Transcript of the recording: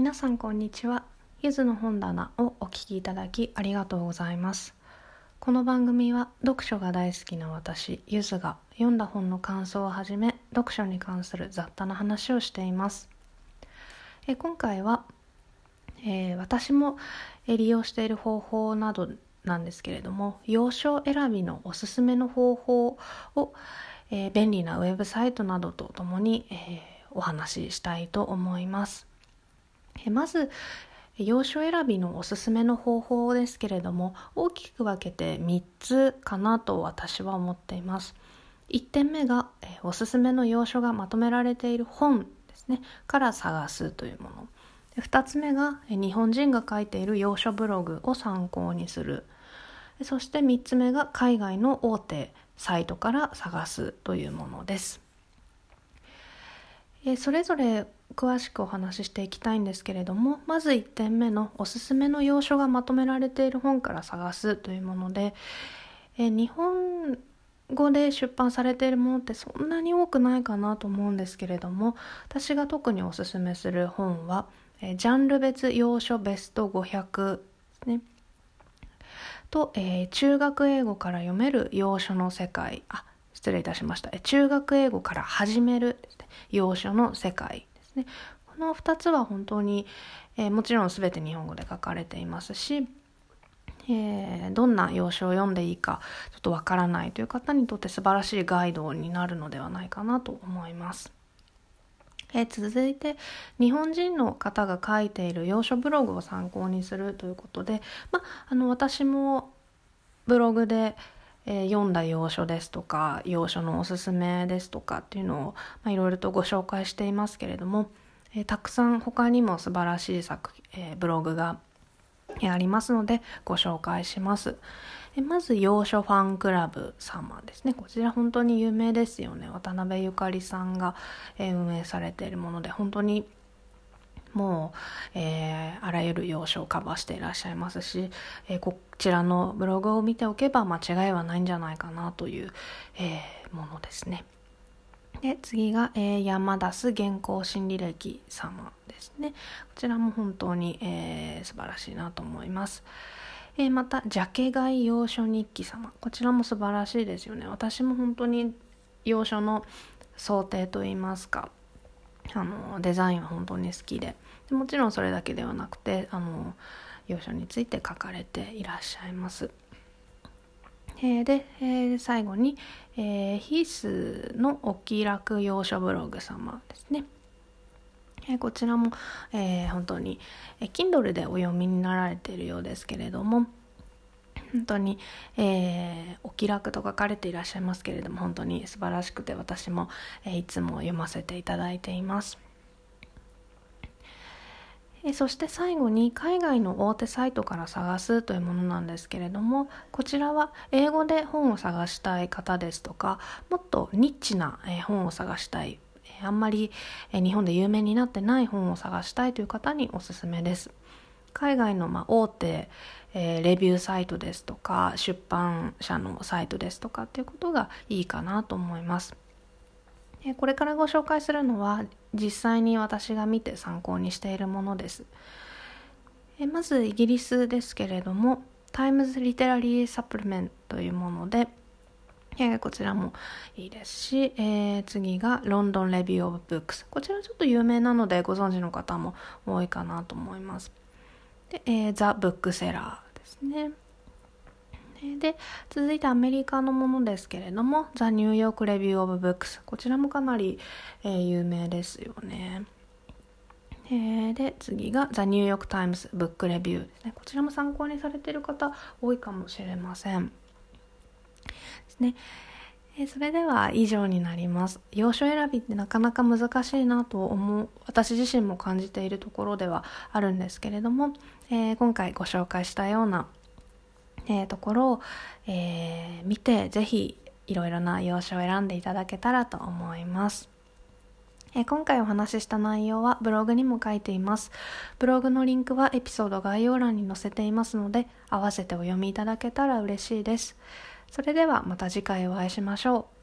皆さんこんにちは。ゆずの本棚をお聞きいただきありがとうございます。この番組は読書が大好きな私ゆずが読んだ本の感想をはじめ読書に関する雑多な話をしています。え今回は、えー、私も利用している方法などなんですけれども要所選びのおすすめの方法を、えー、便利なウェブサイトなどとともに、えー、お話ししたいと思います。えまず要所選びのおすすめの方法ですけれども大きく分けて3つかなと私は思っています。1点目が、えおすすめの要所がまとめられている本ですねから探すというもの。2つ目が日本人が書いている要所ブログを参考にするそして3つ目が海外の大手サイトから探すというものですそれぞれ詳しくお話ししていきたいんですけれどもまず1点目のおすすめの要所がまとめられている本から探すというものでえ日本語で出版されているものってそんなに多くないかなと思うんですけれども私が特におすすめする本はえジャンル別要所ベスト500ですね。と、えー、中学英語から読める要所の世界。あ失礼いたしました。中学英語から始める、要所の世界。ですねこの2つは本当に、えー、もちろん全て日本語で書かれていますし、えー、どんな要所を読んでいいかちょっとわからないという方にとって素晴らしいガイドになるのではないかなと思います。え続いて日本人の方が書いている要所ブログを参考にするということで、まあの私もブログで、えー、読んだ要所ですとか要所のおすすめですとかっていうのを、いろいろとご紹介していますけれども、えー、たくさん他にも素晴らしい作、えー、ブログがありますのでご紹介します。まず、洋書ファンクラブ様ですね。こちら本当に有名ですよね。渡辺ゆかりさんが運営されているもので、本当にもう、えー、あらゆる要所をカバーしていらっしゃいますし、えー、こちらのブログを見ておけば間違いはないんじゃないかなという、えー、ものですね。で次が、えー、山田須原稿心理歴様ですね。こちらも本当に、えー、素晴らしいなと思います。えー、また、ジャケ買い洋書日記様。こちらも素晴らしいですよね。私も本当に洋書の想定といいますか、あの、デザインは本当に好きで。でもちろんそれだけではなくて、あの、洋書について書かれていらっしゃいます。え、で、最後に、えー、ヒースのお気楽洋書ブログ様ですね。えこちらも、え、本当に、え Kindle でお読みになられているようですけれども本当に、えー、お気楽と書かれていらっしゃいますけれども本当に素晴らしくて私も、えー、いつも読ませていただいています。えそして最後に海外の大手サイトから探すというものなんですけれどもこちらは英語で本を探したい方ですとかもっとニッチな本を探したいあんまり日本で有名になってない本を探したいという方におすすめです。海外のま大手、えー、レビューサイトですとか出版社のサイトですとかっていうことがいいかなと思います。これからご紹介するのは実際に私が見て参考にしているものです。まずイギリスですけれども Times Literary Supplement というものでえ、こちらもいいですし、えー、次が London Review of Books。こちらちょっと有名なのでご存知の方も多いかなと思います。で、えー、ザ・ブックセラーですね。で、続いてアメリカのものですけれども、ザ・ニューヨーク・レビュー・オブ・ブックス。こちらもかなり、えー、有名ですよね。えー、で、次がザ・ニューヨーク・タイムズ・ブック・レビューですね。こちらも参考にされている方多いかもしれません。ですね。えそれでは以上になります。要所選びってなかなか難しいなと思う、私自身も感じているところではあるんですけれども、えー、今回ご紹介したような、えー、ところを、えー、見て、ぜひいろいろな要所を選んでいただけたらと思います。え今回お話しした内容はブログにも書いています。ブログのリンクはエピソード概要欄に載せていますので、合わせてお読みいただけたら嬉しいです。それではまた次回お会いしましょう。